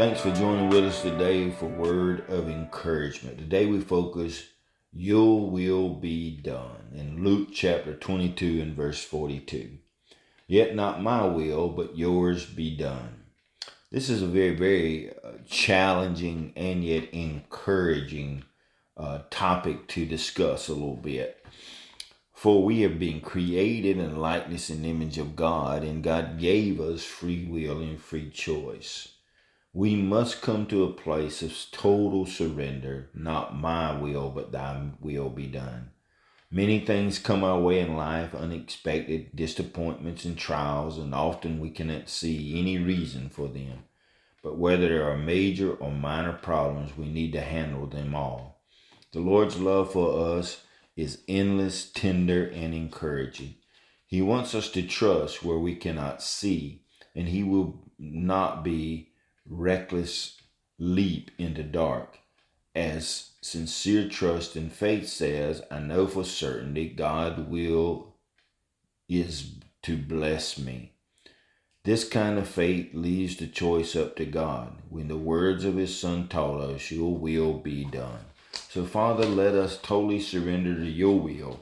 Thanks for joining with us today for Word of Encouragement. Today we focus, Your will be done, in Luke chapter 22 and verse 42. Yet not my will, but yours be done. This is a very, very uh, challenging and yet encouraging uh, topic to discuss a little bit. For we have been created in likeness and image of God, and God gave us free will and free choice. We must come to a place of total surrender, not my will, but thy will be done. Many things come our way in life, unexpected disappointments and trials, and often we cannot see any reason for them. But whether there are major or minor problems, we need to handle them all. The Lord's love for us is endless, tender, and encouraging. He wants us to trust where we cannot see, and He will not be reckless leap into dark. As sincere trust and faith says, I know for certain that God will is to bless me. This kind of faith leaves the choice up to God. When the words of his son taught us, your will be done. So Father, let us totally surrender to your will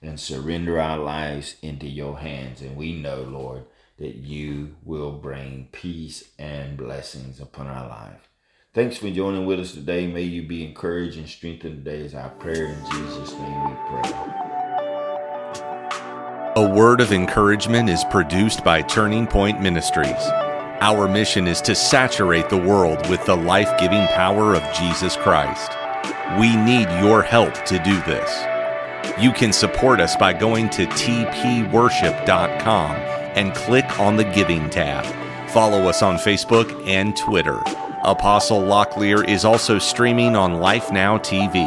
and surrender our lives into your hands. And we know, Lord, that you will bring peace and blessings upon our life. Thanks for joining with us today. May you be encouraged and strengthened today as our prayer in Jesus' name we pray. A word of encouragement is produced by Turning Point Ministries. Our mission is to saturate the world with the life giving power of Jesus Christ. We need your help to do this. You can support us by going to tpworship.com and click on the Giving tab. Follow us on Facebook and Twitter. Apostle Locklear is also streaming on Life Now TV,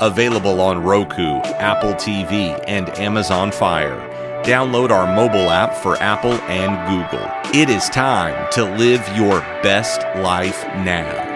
available on Roku, Apple TV, and Amazon Fire. Download our mobile app for Apple and Google. It is time to live your best life now.